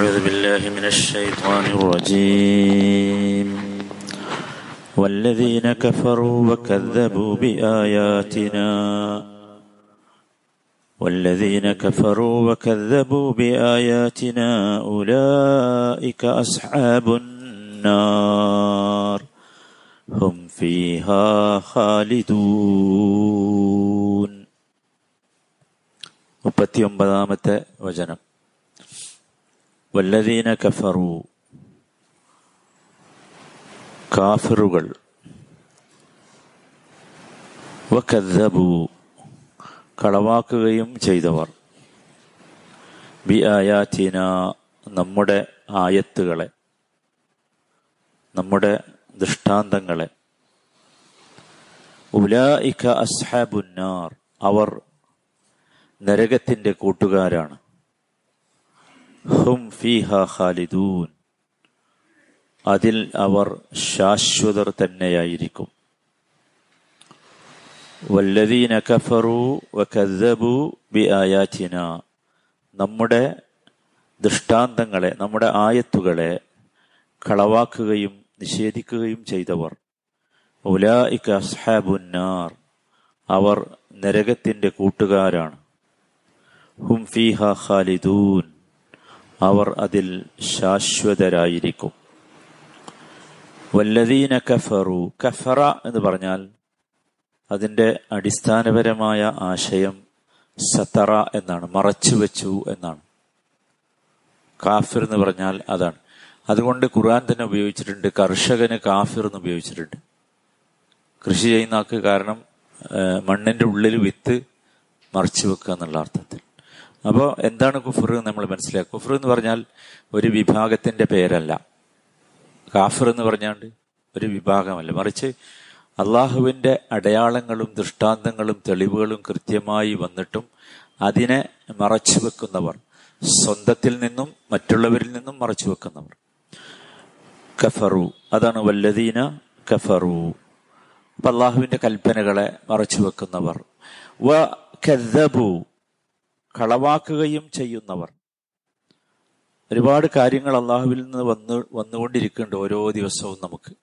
أعوذ بالله من الشيطان الرجيم والذين كفروا وكذبوا بآياتنا والذين كفروا وكذبوا بآياتنا أولئك أصحاب النار هم فيها خالدون മുപ്പത്തിയൊമ്പതാമത്തെ വചനം വല്ലതീന കഫറു. കാഫറുകൾ. വക്കദ്ദബു കളവാക്കുകയും ചെയ്തവർ. ബി ആയാറ്റീന നമ്മുടെ ആയത്തുകളെ. നമ്മുടെ ദൃഷ്ടാന്തങ്ങളെ. ഉലായിക്ക അസ്ഹാബുന്നാർ. അവർ നരകത്തിന്റെ കൂട്ടുകാരാണ്. ഹും ഫീഹ ഖാലിദൂൻ. അതിൽ അവർ ശാശ്വതർ തന്നെയായിരിക്കും. വല്ലദീന കഫറു വകദ്ദബു ബി നമ്മുടെ ദൃഷ്ടാന്തങ്ങളെ നമ്മുടെ ആയത്തുകളെ കളവാക്കുകയും നിഷേധിക്കുകയും ചെയ്തവർ. ഉലായിക അസ്ഹാബുന്നാർ അവർ നരകത്തിന്റെ കൂട്ടുകാരാണ്. ഹും ഫീഹ ഖാലിദൂൻ. അവർ അതിൽ ശാശ്വതരായിരിക്കും. വല്ലദീന കഫറു കഫറ എന്ന് പറഞ്ഞാൽ അതിന്റെ അടിസ്ഥാനപരമായ ആശയം സത്തറ എന്നാണ് മറച്ചു വെച്ചു എന്നാണ്. കാഫിർ എന്ന് പറഞ്ഞാൽ അതാണ്. അതുകൊണ്ട് ഖുർആൻ തന്നെ ഉപയോഗിച്ചിട്ടുണ്ട് കർഷകന് കാഫിർ എന്ന് ഉപയോഗിച്ചിട്ടുണ്ട്. കൃഷി ചെയ്യുന്ന ആൾക്ക് കാരണം മണ്ണിന്റെ ഉള്ളിൽ വിത്ത് മറച്ചു വെക്കുക എന്നുള്ള അർത്ഥത്തിൽ. അപ്പോൾ എന്താണ് കുഫർ എന്ന് നമ്മൾ മനസ്സിലാക്കുക. കുഫർ എന്ന് പറഞ്ഞാൽ ഒരു വിഭാഗത്തിന്റെ പേരല്ല. കാഫർ എന്ന് പറഞ്ഞാണ്ട് ഒരു വിഭാഗമല്ല. മറിച്ച് അള്ളാഹുവിന്റെ അടയാളങ്ങളും ദൃഷ്ടാന്തങ്ങളും തെളിവുകളും കൃത്യമായി വന്നിട്ടും അതിനെ മറച്ചു വെക്കുന്നവർ സ്വന്തത്തിൽ നിന്നും മറ്റുള്ളവരിൽ നിന്നും മറച്ചു വെക്കുന്നവർ. കഫറു. അതാണ് വല്ലദീന കഫറു. അപ്പൊ അള്ളാഹുവിന്റെ കൽപ്പനകളെ മറച്ചു വെക്കുന്നവർ. വ കذബു കളവാക്കുകയും ചെയ്യുന്നവർ. ഒരുപാട് കാര്യങ്ങൾ അള്ളാഹുവിൽ നിന്ന് വന്ന് വന്നുകൊണ്ടിരിക്കുന്നുണ്ട് ഓരോ ദിവസവും നമുക്ക്.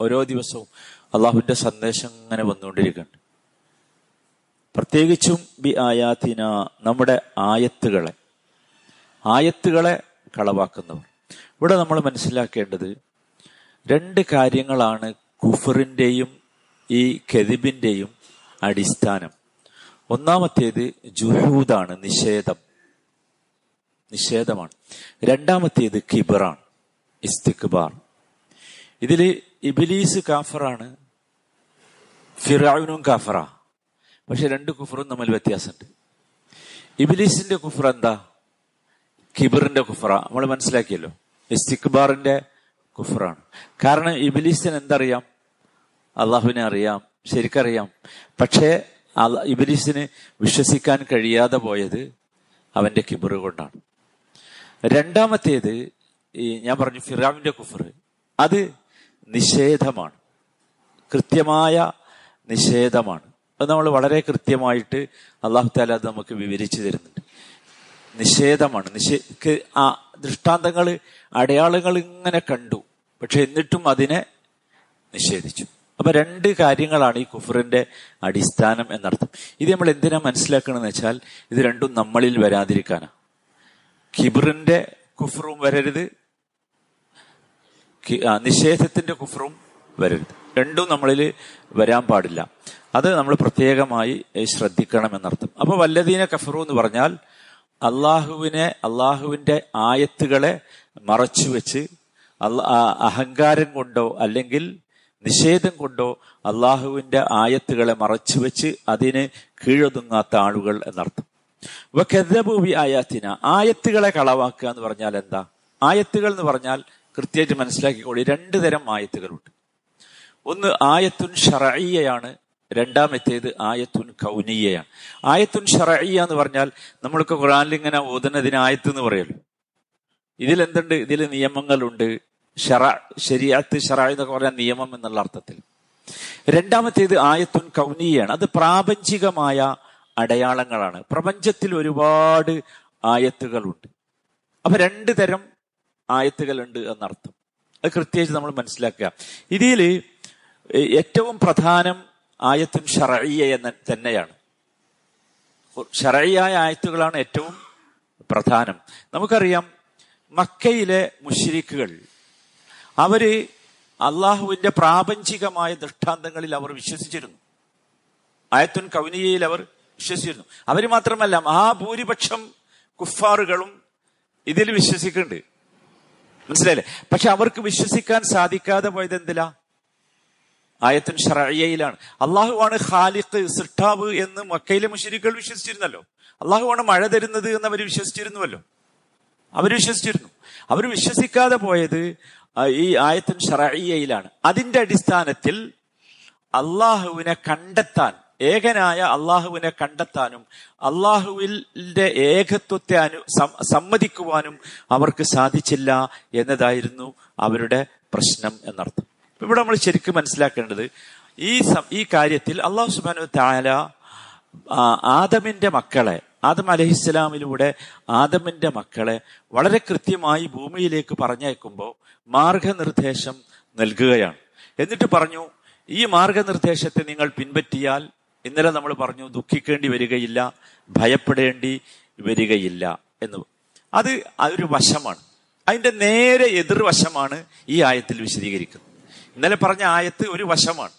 ഓരോ ദിവസവും അള്ളാഹുവിന്റെ സന്ദേശം ഇങ്ങനെ വന്നുകൊണ്ടിരിക്കുന്നുണ്ട്. പ്രത്യേകിച്ചും ബി ആയാത്തിന നമ്മുടെ ആയത്തുകളെ. ആയത്തുകളെ കളവാക്കുന്നവർ. ഇവിടെ നമ്മൾ മനസ്സിലാക്കേണ്ടത് രണ്ട് കാര്യങ്ങളാണ് കുഫറിന്റെയും ഈ കെതിബിന്റെയും അടിസ്ഥാനം. ഒന്നാമത്തേത് ജുഹൂദാണ് നിഷേധം. നിഷേധമാണ്. രണ്ടാമത്തേത് കിബറാണ് ഇസ്തിക്ബാർ. ഇതിൽ ഇബിലീസ് കാഫറാണ് ഫിറാവിനും കാഫറാ. പക്ഷെ രണ്ട് കുഫറും തമ്മിൽ വ്യത്യാസമുണ്ട്. ഇബിലീസിന്റെ കുഫർ എന്താ? കിബറിന്റെ കുഫറ. നമ്മൾ മനസ്സിലാക്കിയല്ലോ. ഇസ്തിക്ബാറിന്റെ കുഫറാണ്. കാരണം ഇബിലീസിന് എന്തറിയാം? അള്ളാഹുവിനെ അറിയാം ശരിക്കറിയാം. പക്ഷേ ഇബിലീസിന് വിശ്വസിക്കാൻ കഴിയാതെ പോയത് അവന്റെ കിബറ് കൊണ്ടാണ്. രണ്ടാമത്തേത് ഈ ഞാൻ പറഞ്ഞു ഫിറാവിന്റെ കുഫർ അത് നിഷേധമാണ്. കൃത്യമായ നിഷേധമാണ്. അത് നമ്മൾ വളരെ കൃത്യമായിട്ട് അള്ളാഹു താല അത് നമുക്ക് വിവരിച്ചു തരുന്നുണ്ട്. നിഷേധമാണ്. നിഷേ ആ ദൃഷ്ടാന്തങ്ങൾ അടയാളങ്ങൾ ഇങ്ങനെ കണ്ടു. പക്ഷെ എന്നിട്ടും അതിനെ നിഷേധിച്ചു. അപ്പൊ രണ്ട് കാര്യങ്ങളാണ് ഈ കുഫറിന്റെ അടിസ്ഥാനം എന്നർത്ഥം. ഇത് നമ്മൾ എന്തിനാ മനസ്സിലാക്കണമെന്ന് വെച്ചാൽ ഇത് രണ്ടും നമ്മളിൽ വരാതിരിക്കാനാ. കിബറിന്റെ കുഫറും വരരുത് നിഷേധത്തിന്റെ കുഫറും വരരുത്. രണ്ടും നമ്മളിൽ വരാൻ പാടില്ല. അത് നമ്മൾ പ്രത്യേകമായി ശ്രദ്ധിക്കണം എന്നർത്ഥം. അപ്പൊ വല്ലദീന കഫറു എന്ന് പറഞ്ഞാൽ അള്ളാഹുവിനെ അള്ളാഹുവിന്റെ ആയത്തുകളെ മറച്ചു വെച്ച് അഹങ്കാരം കൊണ്ടോ അല്ലെങ്കിൽ നിഷേധം കൊണ്ടോ അള്ളാഹുവിന്റെ ആയത്തുകളെ മറച്ചു വെച്ച് അതിന് കീഴൊതുങ്ങാത്ത ആളുകൾ എന്നർത്ഥം. ഇപ്പൊ കെതബൂബി ആയാത്തിന ആയത്തുകളെ കളവാക്കുക എന്ന് പറഞ്ഞാൽ എന്താ? ആയത്തുകൾ എന്ന് പറഞ്ഞാൽ കൃത്യമായിട്ട് മനസ്സിലാക്കിക്കോളി രണ്ടു തരം ആയത്തുകളുണ്ട്. ഒന്ന് ആയത്തുൻ ഷറയ്യയാണ് രണ്ടാമത്തേത് ആയത്തുൻ കൗനീയയാണ്. ആയത്തുൻ ഷറയ്യ എന്ന് പറഞ്ഞാൽ നമ്മൾക്ക് ഖുറാനിൽ ഇങ്ങനെ ഓതുന്നതിന് ആയത്ത് എന്ന് പറയല്ലോ ഇതിൽ എന്തുണ്ട് ഇതിൽ നിയമങ്ങളുണ്ട്. ഷറ ശരിയാത്ത് ഷറ എന്നൊക്കെ പറയാൻ നിയമം എന്നുള്ള അർത്ഥത്തിൽ. രണ്ടാമത്തേത് ആയത്തുൻ കൗനീയാണ്. അത് പ്രാപഞ്ചികമായ അടയാളങ്ങളാണ്. പ്രപഞ്ചത്തിൽ ഒരുപാട് ആയത്തുകളുണ്ട്. അപ്പൊ രണ്ട് തരം ആയത്തുകളുണ്ട് എന്നർത്ഥം. അത് കൃത്യമായിട്ട് നമ്മൾ മനസ്സിലാക്കുക. ഇതിൽ ഏറ്റവും പ്രധാനം ആയത്തും ഷറയ്യ എന്ന തന്നെയാണ്. ഷറയ്യായ ആയത്തുകളാണ് ഏറ്റവും പ്രധാനം. നമുക്കറിയാം മക്കയിലെ മുഷിരിക്കുകൾ അവർ അള്ളാഹുവിന്റെ പ്രാപഞ്ചികമായ ദൃഷ്ടാന്തങ്ങളിൽ അവർ വിശ്വസിച്ചിരുന്നു. ആയത്തുൻ കൗനിയയിൽ അവർ വിശ്വസിച്ചിരുന്നു. അവർ മാത്രമല്ല മഹാഭൂരിപക്ഷം കുഫാറുകളും ഇതിൽ വിശ്വസിക്കുന്നുണ്ട്. മനസ്സിലായില്ലേ? പക്ഷെ അവർക്ക് വിശ്വസിക്കാൻ സാധിക്കാതെ പോയത് എന്തിലാ? ആയത്തുൻ ഷറയ്യയിലാണ് അള്ളാഹുവാണ് ഖാലിഖ് സിട്ടാവ് എന്ന് മക്കയിലെ മുഷരിക്കൾ വിശ്വസിച്ചിരുന്നല്ലോ. അള്ളാഹുവാണ് മഴ തരുന്നത് എന്ന് അവർ വിശ്വസിച്ചിരുന്നുവല്ലോ. അവർ വിശ്വസിച്ചിരുന്നു. അവർ വിശ്വസിക്കാതെ പോയത് ഈ ആയത്തിൻ ഷറയിലാണ് അതിന്റെ അടിസ്ഥാനത്തിൽ അള്ളാഹുവിനെ കണ്ടെത്താൻ ഏകനായ അള്ളാഹുവിനെ കണ്ടെത്താനും അള്ളാഹുവിന്റെ ഏകത്വത്തെ അനു സമ്മതിക്കുവാനും അവർക്ക് സാധിച്ചില്ല എന്നതായിരുന്നു അവരുടെ പ്രശ്നം എന്നർത്ഥം. ഇവിടെ നമ്മൾ ശരിക്കും മനസ്സിലാക്കേണ്ടത് ഈ ഈ കാര്യത്തിൽ അള്ളാഹു സുബാനു താല ആദമിന്റെ മക്കളെ ആദം അലഹിസ്സലാമിലൂടെ ആദമിന്റെ മക്കളെ വളരെ കൃത്യമായി ഭൂമിയിലേക്ക് പറഞ്ഞയക്കുമ്പോൾ മാർഗനിർദ്ദേശം നൽകുകയാണ്. എന്നിട്ട് പറഞ്ഞു ഈ മാർഗനിർദ്ദേശത്തെ നിങ്ങൾ പിൻപറ്റിയാൽ ഇന്നലെ നമ്മൾ പറഞ്ഞു ദുഃഖിക്കേണ്ടി വരികയില്ല ഭയപ്പെടേണ്ടി വരികയില്ല എന്ന്. അത് ഒരു വശമാണ്. അതിന്റെ നേരെ എതിർവശമാണ് ഈ ആയത്തിൽ വിശദീകരിക്കുന്നത്. ഇന്നലെ പറഞ്ഞ ആയത്ത് ഒരു വശമാണ്.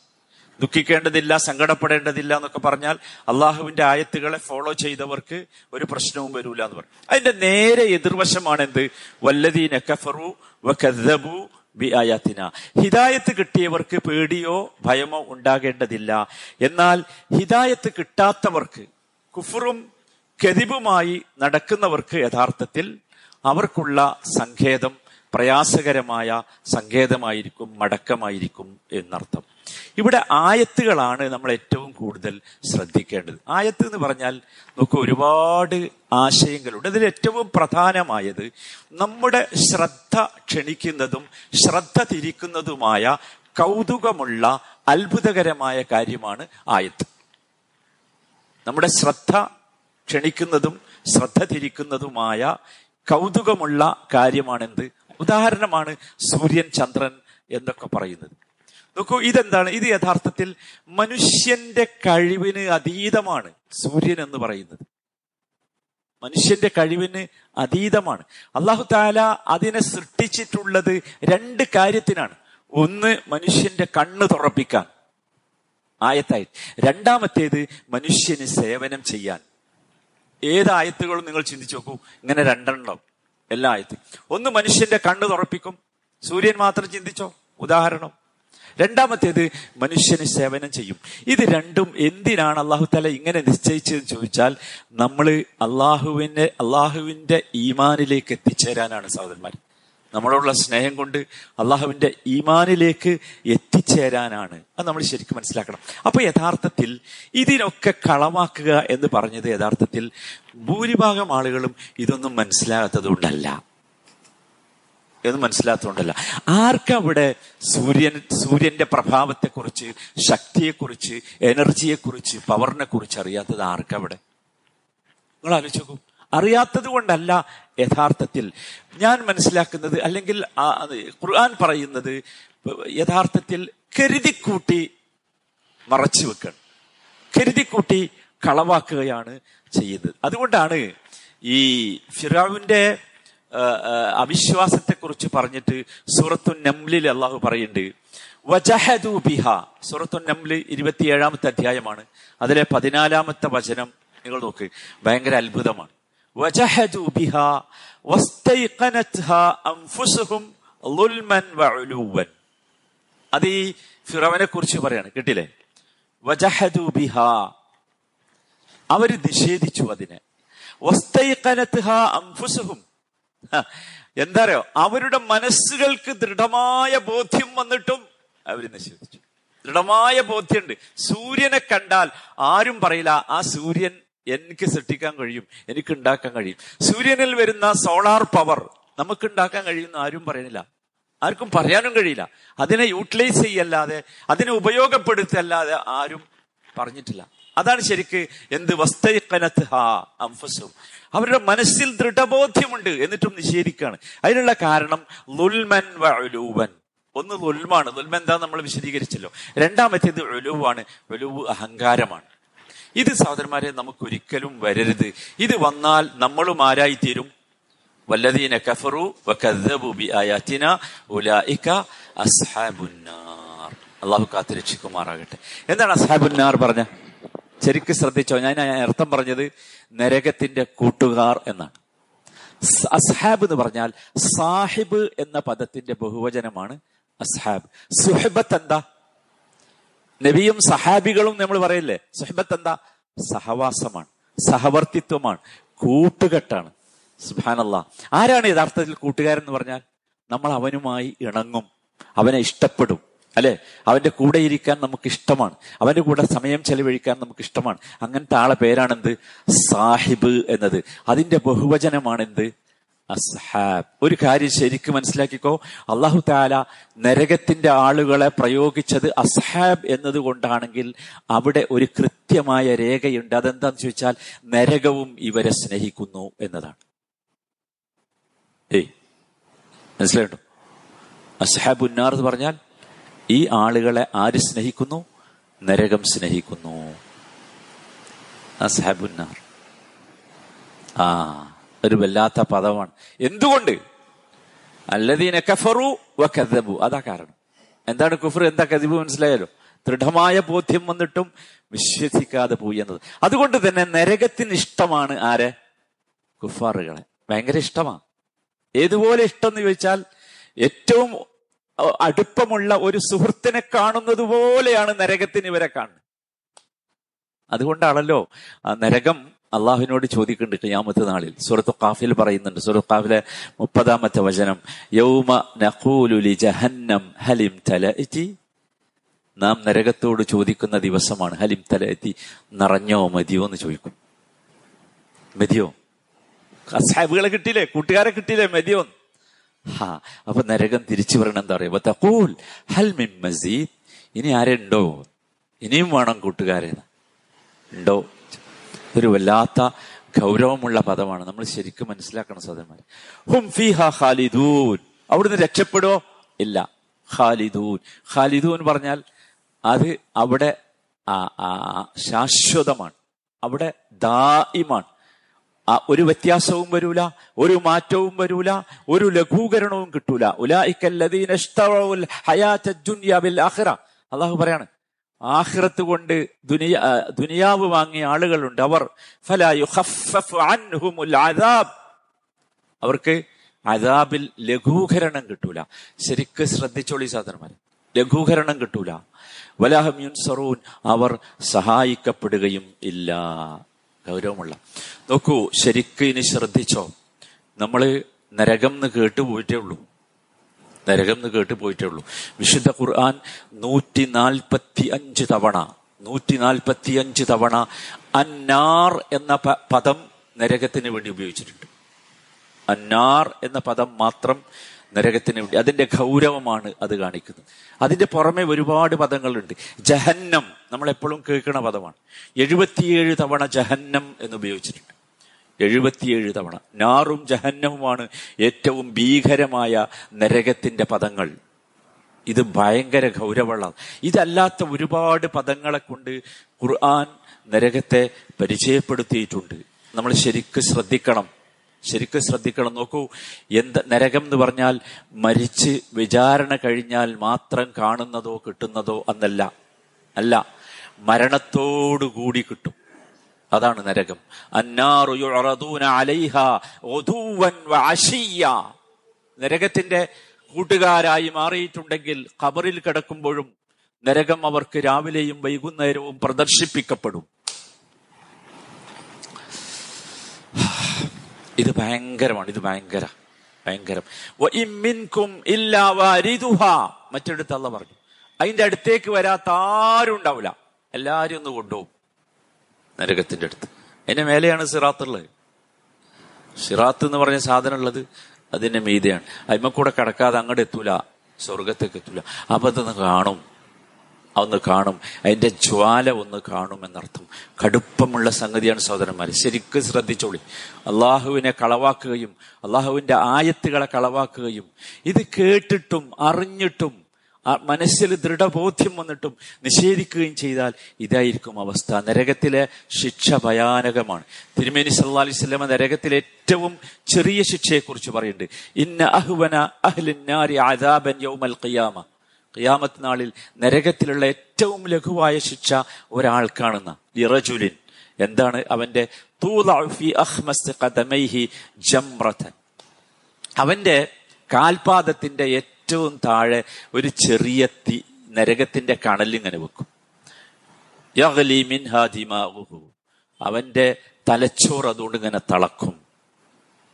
ദുഃഖിക്കേണ്ടതില്ല സങ്കടപ്പെടേണ്ടതില്ല എന്നൊക്കെ പറഞ്ഞാൽ അള്ളാഹുവിന്റെ ആയത്തുകളെ ഫോളോ ചെയ്തവർക്ക് ഒരു പ്രശ്നവും വരൂല എന്ന് പറഞ്ഞു അതിന്റെ നേരെ എതിർവശമാണ് എന്ത് വല്ലദീന കഫറു വകദ്ദബു ബി ആയാത്തിന ഹിദായത്ത് കിട്ടിയവർക്ക് പേടിയോ ഭയമോ ഉണ്ടാകേണ്ടതില്ല. എന്നാൽ ഹിദായത്ത് കിട്ടാത്തവർക്ക് കുഫറും കെതിബുമായി നടക്കുന്നവർക്ക് യഥാർത്ഥത്തിൽ അവർക്കുള്ള സങ്കേതം പ്രയാസകരമായ സങ്കേതമായിരിക്കും മടക്കമായിരിക്കും എന്നർത്ഥം. ഇവിടെ ആയത്തുകളാണ് നമ്മൾ ഏറ്റവും കൂടുതൽ ശ്രദ്ധിക്കേണ്ടത്. ആയത്ത് എന്ന് പറഞ്ഞാൽ നമുക്ക് ഒരുപാട് ആശയങ്ങളുണ്ട്. അതിൽ ഏറ്റവും പ്രധാനമായത് നമ്മുടെ ശ്രദ്ധ ക്ഷണിക്കുന്നതും ശ്രദ്ധ തിരിക്കുന്നതുമായ കൗതുകമുള്ള അത്ഭുതകരമായ കാര്യമാണ് ആയത്ത്. നമ്മുടെ ശ്രദ്ധ ക്ഷണിക്കുന്നതും ശ്രദ്ധ തിരിക്കുന്നതുമായ കൗതുകമുള്ള കാര്യമാണെന്ത്? ഉദാഹരണമാണ് സൂര്യൻ ചന്ദ്രൻ എന്നൊക്കെ പറയുന്നത്. നോക്കൂ ഇതെന്താണ്? ഇത് യഥാർത്ഥത്തിൽ മനുഷ്യന്റെ കഴിവിന് അതീതമാണ് സൂര്യൻ എന്ന് പറയുന്നത്. മനുഷ്യന്റെ കഴിവിന് അതീതമാണ്. അള്ളാഹു താല അതിനെ സൃഷ്ടിച്ചിട്ടുള്ളത് രണ്ട് കാര്യത്തിനാണ്. ഒന്ന് മനുഷ്യന്റെ കണ്ണ് തുറപ്പിക്കാൻ. ആയത്തായി. രണ്ടാമത്തേത് മനുഷ്യന് സേവനം ചെയ്യാൻ. ഏത് ആയത്തുകളും നിങ്ങൾ ചിന്തിച്ചു നോക്കൂ. ഇങ്ങനെ രണ്ടെണ്ണം. എല്ലാ ആയത്തിൽ ഒന്ന് മനുഷ്യന്റെ കണ്ണ് തുറപ്പിക്കും. സൂര്യൻ മാത്രം ചിന്തിച്ചോ? ഉദാഹരണം. രണ്ടാമത്തേത് മനുഷ്യന് സേവനം ചെയ്യും. ഇത് രണ്ടും എന്തിനാണ് അള്ളാഹു തല ഇങ്ങനെ നിശ്ചയിച്ചതെന്ന് ചോദിച്ചാൽ നമ്മൾ അള്ളാഹുവിന്റെ അള്ളാഹുവിന്റെ ഈമാനിലേക്ക് എത്തിച്ചേരാനാണ് സഹോദരന്മാർ നമ്മളോടുള്ള സ്നേഹം കൊണ്ട് അള്ളാഹുവിന്റെ ഈമാനിലേക്ക് എത്തിച്ചേരാനാണ്. അത് നമ്മൾ ശരിക്കും മനസ്സിലാക്കണം. അപ്പൊ യഥാർത്ഥത്തിൽ ഇതിനൊക്കെ കളമാക്കുക എന്ന് പറഞ്ഞത് യഥാർത്ഥത്തിൽ ഭൂരിഭാഗം ആളുകളും ഇതൊന്നും മനസ്സിലാകാത്തത് കൊണ്ടല്ല എന്ന് മനസ്സിലാത്തതുകൊണ്ടല്ല ആർക്കവിടെ സൂര്യൻ സൂര്യന്റെ പ്രഭാവത്തെക്കുറിച്ച് ശക്തിയെക്കുറിച്ച് എനർജിയെക്കുറിച്ച് പവറിനെ കുറിച്ച് അറിയാത്തത് ആർക്കവിടെ? നിങ്ങൾ ആലോചിക്കും അറിയാത്തത് കൊണ്ടല്ല യഥാർത്ഥത്തിൽ. ഞാൻ മനസ്സിലാക്കുന്നത് അല്ലെങ്കിൽ ഖുർആൻ പറയുന്നത് യഥാർത്ഥത്തിൽ കരുതിക്കൂട്ടി മറച്ചു വെക്കണം. കരുതിക്കൂട്ടി കളവാക്കുകയാണ് ചെയ്യുന്നത്. അതുകൊണ്ടാണ് ഈ ഫിറാവിന്റെ അവിശ്വാസത്തെക്കുറിച്ച് പറഞ്ഞിട്ട് സൂറത്തു നംലിൽ അള്ളാഹു പറയുന്നുണ്ട് വജഹദു ബിഹ സൂറത്തു നംൽ ഇരുപത്തിയേഴാമത്തെ അധ്യായമാണ്. അതിലെ പതിനാലാമത്തെ വചനം നിങ്ങൾ നോക്ക് ഭയങ്കര അത്ഭുതമാണ്. വജഹദു അത് ഈ ഫിറവനെ കുറിച്ച് പറയാണ് കിട്ടില്ലേ? വജഹദു ബിഹ അവർ നിഷേധിച്ചു അതിനെ. അംഫുസഹും. എന്താ അറിയോ അവരുടെ മനസ്സുകൾക്ക് ദൃഢമായ ബോധ്യം വന്നിട്ടും അവർ നിഷേധിച്ചു. ദൃഢമായ ബോധ്യമുണ്ട് സൂര്യനെ കണ്ടാൽ ആരും പറയില്ല ആ സൂര്യൻ എനിക്ക് സൃഷ്ടിക്കാൻ കഴിയും എനിക്ക് ഉണ്ടാക്കാൻ കഴിയും. സൂര്യനിൽ വരുന്ന സോളാർ പവർ നമുക്ക് ഉണ്ടാക്കാൻ കഴിയുമെന്ന് ആരും പറയുന്നില്ല. ആർക്കും പറയാനും കഴിയില്ല. അതിനെ യൂട്ടിലൈസ് ചെയ്യല്ലാതെ അതിനെ ഉപയോഗപ്പെടുത്തല്ലാതെ ആരും പറഞ്ഞിട്ടില്ല. അതാണ് ശരിക്ക് എന്ത് വസ്തൈക്കനത്ത് ഹാ അംഫസും. അവരുടെ മനസ്സിൽ ദൃഢബോധ്യമുണ്ട് എന്നിട്ടും നിഷേധിക്കുകയാണ്. അതിനുള്ള കാരണം ലുൽമൻ വലുവൻ ഒന്ന് ലുൽമാണ്. ലുൽമൻ എന്താ നമ്മൾ വിശദീകരിച്ചല്ലോ. രണ്ടാമത്തേത് ഒലുവാണ് ഒലുവ് അഹങ്കാരമാണ്. ഇത് സഹോദരന്മാരെ നമുക്ക് ഒരിക്കലും വരരുത്. ഇത് വന്നാൽ നമ്മളും ആരായി തീരും വല്ലദീന കഫറു അസ്ഹാബുന്നാർ. അള്ളാഹു കാത്തിരക്ഷിക്കുമാറാകട്ടെ എന്താണ് അസ്ഹാബുന്നാർ പറഞ്ഞ ശരിക്കും ശ്രദ്ധിച്ചോ? ഞാൻ അർത്ഥം പറഞ്ഞത് നരകത്തിന്റെ കൂട്ടുകാർ എന്നാണ്. അസ്ഹാബ് എന്ന് പറഞ്ഞാൽ സാഹിബ് എന്ന പദത്തിന്റെ ബഹുവചനമാണ് അസ്ഹാബ്. സുഹബത്ത് എന്താ? നബിയും സഹാബികളും നമ്മൾ പറയില്ലേ? സുഹബത്ത് എന്താ? സഹവാസമാണ് സഹവർത്തിത്വമാണ് കൂട്ടുകെട്ടാണ്. സുഹാനല്ല ആരാണ് യഥാർത്ഥത്തിൽ കൂട്ടുകാരൻ എന്ന് പറഞ്ഞാൽ? നമ്മൾ അവനുമായി ഇണങ്ങും അവനെ ഇഷ്ടപ്പെടും. അല്ലെ? അവന്റെ കൂടെ ഇരിക്കാൻ നമുക്ക് ഇഷ്ടമാണ് അവന്റെ കൂടെ സമയം ചെലവഴിക്കാൻ നമുക്ക് ഇഷ്ടമാണ് അങ്ങനത്തെ ആളെ പേരാണെന്ത്? സാഹിബ് എന്നത്. അതിന്റെ ബഹുവചനമാണെന്ത്? അസ്ഹാബ്. ഒരു കാര്യം ശരിക്കും മനസ്സിലാക്കിക്കോ. അള്ളാഹു താല നരകത്തിന്റെ ആളുകളെ പ്രയോഗിച്ചത് അസ്ഹാബ് എന്നതുകൊണ്ടാണെങ്കിൽ അവിടെ ഒരു കൃത്യമായ രേഖയുണ്ട്. അതെന്താന്ന് ചോദിച്ചാൽ നരകവും ഇവരെ സ്നേഹിക്കുന്നു എന്നതാണ്. ഏയ്. മനസ്സിലായിട്ടോ അസ്ഹാബ് ഉന്നാർ എന്ന് പറഞ്ഞാൽ ഈ ആളുകളെ ആര് സ്നേഹിക്കുന്നു? നരകം സ്നേഹിക്കുന്നു. ആ ഒരു വല്ലാത്ത പദമാണ്. എന്തുകൊണ്ട്? അല്ലദീന കഫറു കഥബു അതാ കാരണം. എന്താണ് കുഫർ എന്താ കദിബു മനസ്സിലായാലോ ദൃഢമായ ബോധ്യം വന്നിട്ടും വിശ്വസിക്കാതെ പോയി എന്നത്. അതുകൊണ്ട് തന്നെ നരകത്തിന് ഇഷ്ടമാണ് ആരെ? കുഫാറുകളെ ഭയങ്കര ഇഷ്ടമാണ്. ഏതുപോലെ ഇഷ്ടം എന്ന് ചോദിച്ചാൽ ഏറ്റവും അടുപ്പമുള്ള ഒരു സുഹൃത്തിനെ കാണുന്നത് പോലെയാണ് നരകത്തിന് ഇവരെ കാണുന്നത്. അതുകൊണ്ടാണല്ലോ നരകം അള്ളാഹുവിനോട് ചോദിക്കുന്നുണ്ട് ഖിയാമത്ത് നാളിൽ. സുഹൃത്ത് കാഫിൽ പറയുന്നുണ്ട് സുഹൃത്ത് കാഫിലെ മുപ്പതാമത്തെ വചനം യൗമ നഖൂലുലി ജഹന്നം ഹലിം തല നാം നരകത്തോട് ചോദിക്കുന്ന ദിവസമാണ് ഹലിം തല എത്തി നിറഞ്ഞോ മതിയോ എന്ന് ചോദിക്കും. മതിയോ? സാഹിബുകളെ കിട്ടിയില്ലേ? കൂട്ടുകാരെ കിട്ടിയില്ലേ? മതിയോ ഹാ അപ്പൊ നരകം തിരിച്ചു പറയണം എന്താ പറയുക തക്കൂൽ ഹൽ മിൻ മസീദ്. ഇനി ആരുണ്ടോ? ഇനിയും വേണം കൂട്ടുകാരെ ഉണ്ടോ? ഒരു വല്ലാത്ത ഗൗരവമുള്ള പദമാണ്. നമ്മൾ ശരിക്കും മനസ്സിലാക്കണം സഹോദരന്മാരെ. ഹും ഫിഹ ഖാലിദൂൻ. അവിടുന്ന് രക്ഷപ്പെടോ? ഇല്ല. ഖാലിദൂൻ. ഖാലിദൂൻ പറഞ്ഞാൽ അത് അവിടെ ശാശ്വതമാണ്. അവിടെ ദായിമാണ് ഒരു വ്യത്യാസവും വരൂല ഒരു മാറ്റവും വരൂല ഒരു ലഘൂകരണവും കിട്ടൂല. ഉലായിക്കല്ലദീന അള്ളാഹു പറയാണ് ആഹ്റത്ത് കൊണ്ട് ദുനിയ ദുനിയാവ് വാങ്ങിയ ആളുകളുണ്ട് അവർ. അവർക്ക് അതാബിൽ ലഘൂകരണം കിട്ടൂല. ശരിക്ക് ശ്രദ്ധിച്ചോളി സാധനമാര് ലഘൂകരണം കിട്ടൂല. വലാഹം യുൻസറൂൻ അവർ സഹായിക്കപ്പെടുകയും ഇല്ല. ഗൗരവമുള്ള. നോക്കൂ ശരിക്കും ഇനി ശ്രദ്ധിച്ചോ. നമ്മൾ നരകം എന്ന് കേട്ട് പോയിട്ടേ ഉള്ളൂ. നരകം എന്ന് കേട്ട് പോയിട്ടേ ഉള്ളൂ. വിശുദ്ധ ഖുർആൻ നൂറ്റി നാൽപ്പത്തി അഞ്ച് തവണ നൂറ്റി നാൽപ്പത്തി അഞ്ച് തവണ അന്നാർ എന്ന പദം നരകത്തിന് വേണ്ടി ഉപയോഗിച്ചിട്ടുണ്ട്. അന്നാർ എന്ന പദം മാത്രം നരകത്തിന് വേണ്ടി. അതിന്റെ ഗൗരവമാണ് അത് കാണിക്കുന്നത്. അതിന്റെ പുറമെ ഒരുപാട് പദങ്ങളുണ്ട്. ജഹന്നം. നമ്മൾ എപ്പോഴും കേൾക്കുന്ന പദമാണ്. എഴുപത്തിയേഴ് തവണ ജഹന്നം എന്ന് ഉപയോഗിച്ചിട്ടുണ്ട്. എഴുപത്തിയേഴ് തവണ. നാറും ജഹന്നവുമാണ് ഏറ്റവും ഭീകരമായ നരകത്തിന്റെ പദങ്ങൾ. ഇത് ഭയങ്കര ഗൗരവമുള്ള ഇതല്ലാത്ത ഒരുപാട് പദങ്ങളെ കൊണ്ട് ഖുർആൻ നരകത്തെ പരിചയപ്പെടുത്തിയിട്ടുണ്ട്. നമ്മൾ ശരിക്കും ശ്രദ്ധിക്കണം. ശരിക്കും ശ്രദ്ധിക്കണം നോക്കൂ. എന്ത് നരകം എന്ന് പറഞ്ഞാൽ മരിച്ച് വിചാരണ കഴിഞ്ഞാൽ മാത്രം കാണുന്നതോ കിട്ടുന്നതോ എന്നല്ല അല്ല മരണത്തോടുകൂടി കിട്ടും. അതാണ് നരകം. നരകത്തിന്റെ കൂട്ടുകാരായി മാറിയിട്ടുണ്ടെങ്കിൽ ഖബറിൽ കിടക്കുമ്പോഴും നരകം അവർക്ക് രാവിലെയും വൈകുന്നേരവും പ്രദർശിപ്പിക്കപ്പെടും. ഇത് ഭയങ്കരമാണ് ഇത് ഭയങ്കര ഭയങ്കരം. മറ്റെടുത്ത് അല്ല പറഞ്ഞു. അതിന്റെ അടുത്തേക്ക് വരാത്ത ആരും ഉണ്ടാവില്ല. എല്ലാരും ഒന്ന് കൊണ്ടുപോകും. നരകത്തിന്റെ അടുത്ത്. അതിന്റെ മേലെയാണ് സിറാത്തുള്ളത്. സിറാത്ത് എന്ന് പറഞ്ഞ സാധനം ഉള്ളത് അതിന്റെ മീതയാണ്. അതിമ കൂടെ കടക്കാതെ അങ്ങോട്ട് എത്തൂല. സ്വർഗത്തേക്ക് എത്തൂല. അപ്പൊ കാണും. ഒന്ന് കാണും. അതിന്റെ ജ്വാല ഒന്ന് കാണും എന്നർത്ഥം. കടുപ്പമുള്ള സംഗതിയാണ് സഹോദരന്മാരെ. ശരിക്കും ശ്രദ്ധിച്ചോളി. അള്ളാഹുവിനെ കളവാക്കുകയും അള്ളാഹുവിന്റെ ആയത്തുകളെ കളവാക്കുകയും ഇത് കേട്ടിട്ടും അറിഞ്ഞിട്ടും മനസ്സിൽ ദൃഢബോധ്യം വന്നിട്ടും നിഷേധിക്കുകയും ചെയ്താൽ ഇതായിരിക്കും അവസ്ഥ. നരകത്തിലെ ശിക്ഷ ഭയാനകമാണ്. തിരുമേനി സല്ലാ അലൈഹി സ്വലമ നരകത്തിലെ ഏറ്റവും ചെറിയ ശിക്ഷയെക്കുറിച്ച് പറയുന്നുണ്ട്. ഇന്ന അഹുവന അഹ്ലിന്നാരി ആദാബൻ യൗമൽ ഖിയാമ. ഖിയാമത്ത് നാളിൽ നരകത്തിലുള്ള ഏറ്റവും ലഘുവായ ശിക്ഷ ഒരാൾക്കാണെന്ന ഇറജുലിൻ എന്താണ് അവന്റെ അവന്റെ കാൽപാദത്തിന്റെ ഏറ്റവും താഴെ ഒരു ചെറിയ തീ നരകത്തിന്റെ കണലിങ്ങനെ വെക്കും. അവന്റെ തലച്ചോറ് അതുകൊണ്ട് ഇങ്ങനെ തളക്കും.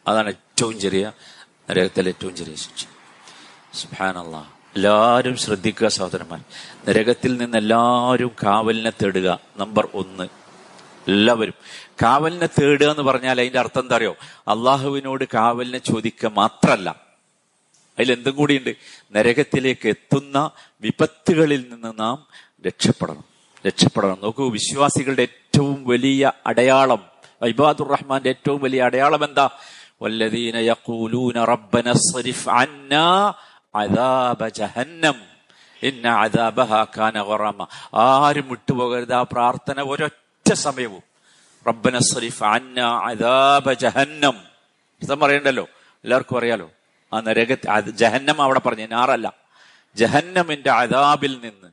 അതാണ് ഏറ്റവും ചെറിയ നരകത്തിലെ ഏറ്റവും ചെറിയ ശിക്ഷ. സുഹാനല്ലാ എല്ലാവരും ശ്രദ്ധിക്കുക സഹോദരന്മാർ. നരകത്തിൽ നിന്ന് എല്ലാവരും കാവലിനെ തേടുക. നമ്പർ ഒന്ന്. എല്ലാവരും കാവലിനെ തേടുക എന്ന് പറഞ്ഞാൽ അതിന്റെ അർത്ഥം എന്താ അറിയോ? അള്ളാഹുവിനോട് കാവലിനെ ചോദിക്കുക മാത്രല്ല. അതിലെന്തും കൂടിയുണ്ട്. നരകത്തിലേക്ക് എത്തുന്ന വിപത്തുകളിൽ നിന്ന് നാം രക്ഷപ്പെടണം. രക്ഷപ്പെടണം. നോക്കൂ വിശ്വാസികളുടെ ഏറ്റവും വലിയ അടയാളം ഇബാദുർ റഹ്മാന്റെ ഏറ്റവും വലിയ അടയാളം എന്താ? വല്ലദീന യഖൂലൂന അന്നാ അദാബ ജഹന്നം. ഇന്ന അദാബഹ കാന ഗറമ. ആരും വിട്ടുപോകരുത്. ആ പ്രാർത്ഥന ഒരൊറ്റ സമയവും. റബ്ബന സ്വരിഫ് അന്ന അദാബ ജഹന്നം. ഇതം പറയണ്ടല്ലോ? എല്ലാവർക്കും അറിയാലോ? ആ നരക ജഹന്നം അവിടെ പറഞ്ഞു. നാറല്ല ജഹന്നമിന്റെ അദാബിൽ നിന്ന്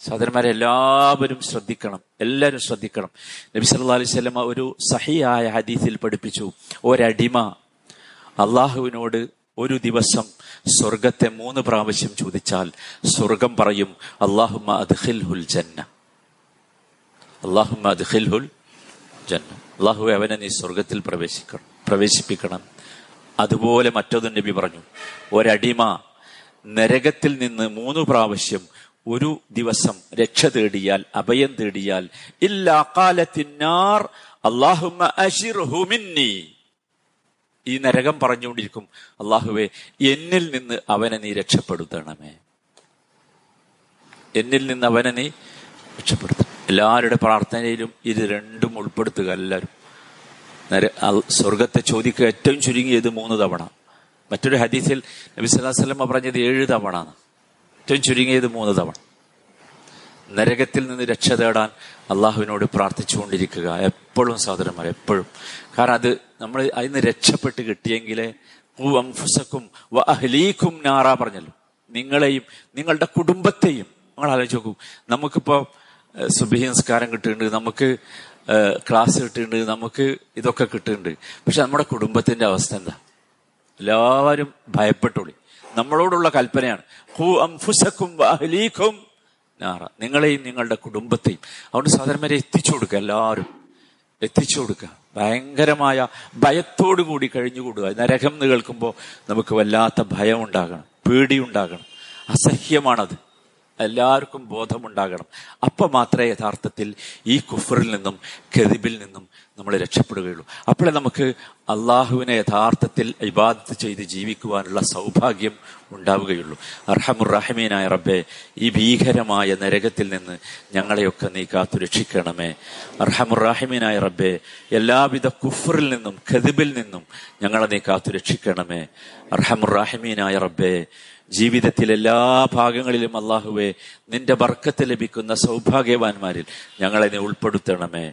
സഹോദരന്മാരെ എല്ലാവരും ശ്രദ്ധിക്കണം. എല്ലാവരും ശ്രദ്ധിക്കണം. നബി സല്ലല്ലാഹു അലൈഹി വസല്ലമ ഒരു സഹിയായ ഹദീസിൽ പഠിപ്പിച്ചു. ഒരടിമ അള്ളാഹുവിനോട് ഒരു ദിവസം സ്വർഗത്തെ മൂന്ന് പ്രാവശ്യം ചോദിച്ചാൽ സ്വർഗം പറയും അള്ളാഹുമ്മ അദ്ഖിൽഹുൽ ജന്ന. അള്ളാഹുമ്മ അദ്ഖിൽഹുൽ ജന്ന. അള്ളാഹു അവനെ നീ സ്വർഗത്തിൽ പ്രവേശിക്കണം പ്രവേശിപ്പിക്കണം. അതുപോലെ മറ്റൊരു നബി പറഞ്ഞു ഒരടിമ നരകത്തിൽ നിന്ന് മൂന്ന് പ്രാവശ്യം ഒരു ദിവസം രക്ഷ തേടിയാൽ അഭയം തേടിയാൽ ഇല്ലാ കാലത്തിന്നാർ അള്ളാഹുമ അഷിർ മിന്നി. ഈ നരകം പറഞ്ഞുകൊണ്ടിരിക്കും അള്ളാഹുവെ എന്നിൽ നിന്ന് അവനെ നീ രക്ഷപ്പെടുത്തണമേ. എന്നിൽ നിന്ന് അവനെ നീ രക്ഷപ്പെടുത്തണം. എല്ലാവരുടെ പ്രാർത്ഥനയിലും ഇത് രണ്ടും ഉൾപ്പെടുത്തുക എല്ലാവരും. സ്വർഗത്തെ ചോദിക്കുക ഏറ്റവും ചുരുങ്ങിയത് മൂന്ന് തവണ. മറ്റൊരു ഹദീസിൽ നബി അലൈഹി പറഞ്ഞത് ഏഴ് തവണ ഏറ്റവും ചുരുങ്ങിയത് മൂന്ന് തവണ. നരകത്തിൽ നിന്ന് രക്ഷ തേടാൻ അള്ളാഹുവിനോട് പ്രാർത്ഥിച്ചുകൊണ്ടിരിക്കുക. എപ്പോഴും സഹോദരന്മാർ എപ്പോഴും. കാരണം അത് നമ്മൾ അതിന് രക്ഷപ്പെട്ട് കിട്ടിയെങ്കിലേ ഖു അൻഫുസക്കും വ നാറ പറഞ്ഞല്ലോ. നിങ്ങളെയും നിങ്ങളുടെ കുടുംബത്തെയും നിങ്ങൾ ആലോചിച്ച് നോക്കൂ. നമുക്കിപ്പോ സുബഹി കിട്ടുന്നുണ്ട് നമുക്ക് ക്ലാസ് കിട്ടുന്നുണ്ട് നമുക്ക് ഇതൊക്കെ കിട്ടുന്നുണ്ട്. പക്ഷെ നമ്മുടെ കുടുംബത്തിന്റെ അവസ്ഥ എന്താ? എല്ലാവരും ഭയപ്പെട്ടോളി. നമ്മളോടുള്ള കൽപ്പനയാണ്. ഹു അംഫുസക്കും അഹ്ലീക്കും നാറ നിങ്ങളെയും നിങ്ങളുടെ കുടുംബത്തെയും. അതുകൊണ്ട് സാധാരണ എത്തിച്ചു കൊടുക്കുക എല്ലാവരും. എത്തിച്ചു കൊടുക്കുക. ഭയങ്കരമായ ഭയത്തോടു കൂടി കഴിഞ്ഞുകൂടുക. നരകം എന്ന് കേൾക്കുമ്പോൾ നമുക്ക് വല്ലാത്ത ഭയം ഉണ്ടാകണം പേടി ഉണ്ടാകണം അസഹ്യമാണത്. എല്ലാവർക്കും ബോധമുണ്ടാകണം. അപ്പൊ മാത്രമേ യഥാർത്ഥത്തിൽ ഈ കുഫറിൽ നിന്നും കെതിബിൽ നിന്നും നമ്മൾ രക്ഷപ്പെടുകയുള്ളൂ. അപ്പോഴേ നമുക്ക് അള്ളാഹുവിനെ യഥാർത്ഥത്തിൽ ഇബാദത്ത് ചെയ്ത് ജീവിക്കുവാനുള്ള സൗഭാഗ്യം ഉണ്ടാവുകയുള്ളൂ. അർഹമുറഹമീനായ റബ്ബെ ഈ ഭീകരമായ നരകത്തിൽ നിന്ന് ഞങ്ങളെയൊക്കെ നീ കാത്തു രക്ഷിക്കണമേ. അർഹമുറഹമീനായ റബ്ബെ എല്ലാവിധ കുഫറിൽ നിന്നും ഖതിബിൽ നിന്നും ഞങ്ങളെ നീ കാത്തു രക്ഷിക്കണമേ. അർഹമുറഹമീനായ റബ്ബെ ജീവിതത്തിൽ എല്ലാ ഭാഗങ്ങളിലും അള്ളാഹുവെ നിന്റെ ബർക്കത്ത് ലഭിക്കുന്ന സൗഭാഗ്യവാന്മാരിൽ ഞങ്ങളെ നീ ഉൾപ്പെടുത്തണമേ.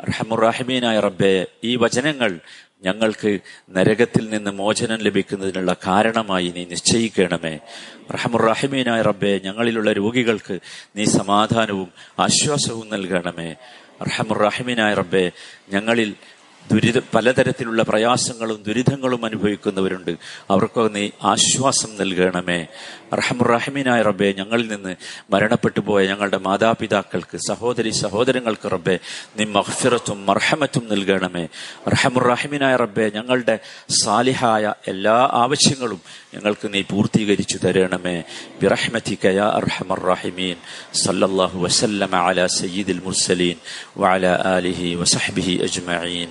റഹമുറാഹിമീനായ റബ്ബെ ഈ വചനങ്ങൾ ഞങ്ങൾക്ക് നരകത്തിൽ നിന്ന് മോചനം ലഭിക്കുന്നതിനുള്ള കാരണമായി നീ നിശ്ചയിക്കണമേ. റഹമുറാഹിമീനായ റബ്ബെ ഞങ്ങളിലുള്ള രോഗികൾക്ക് നീ സമാധാനവും ആശ്വാസവും നൽകണമേ. റഹമുറാഹിമീനായ റബ്ബെ ഞങ്ങളിൽ ദുരിത പലതരത്തിലുള്ള പ്രയാസങ്ങളും ദുരിതങ്ങളും അനുഭവിക്കുന്നവരുണ്ട്. അവർക്ക് നീ ആശ്വാസം നൽകണമേ. റഹമുറഹമീനായ റബ്ബെ ഞങ്ങളിൽ നിന്ന് മരണപ്പെട്ടു പോയ ഞങ്ങളുടെ മാതാപിതാക്കൾക്ക് സഹോദരി സഹോദരങ്ങൾക്ക് റബ്ബെ നീ മഹ്ഫിറത്തും മർഹമത്തും നൽകണമേ. റഹമുറഹമീനായ റബ്ബെ ഞങ്ങളുടെ സാലിഹായ എല്ലാ ആവശ്യങ്ങളും ഞങ്ങൾക്ക് നീ പൂർത്തീകരിച്ചു തരണമേ. ബിറഹ്മതിക യാ സല്ലാഹു സല്ലല്ലാഹു വസല്ലമ അല സയ്യിദുൽ മുർസലീൻ വഅലാ ആലിഹി വസഹ്ബിഹി അജ്മഈൻ.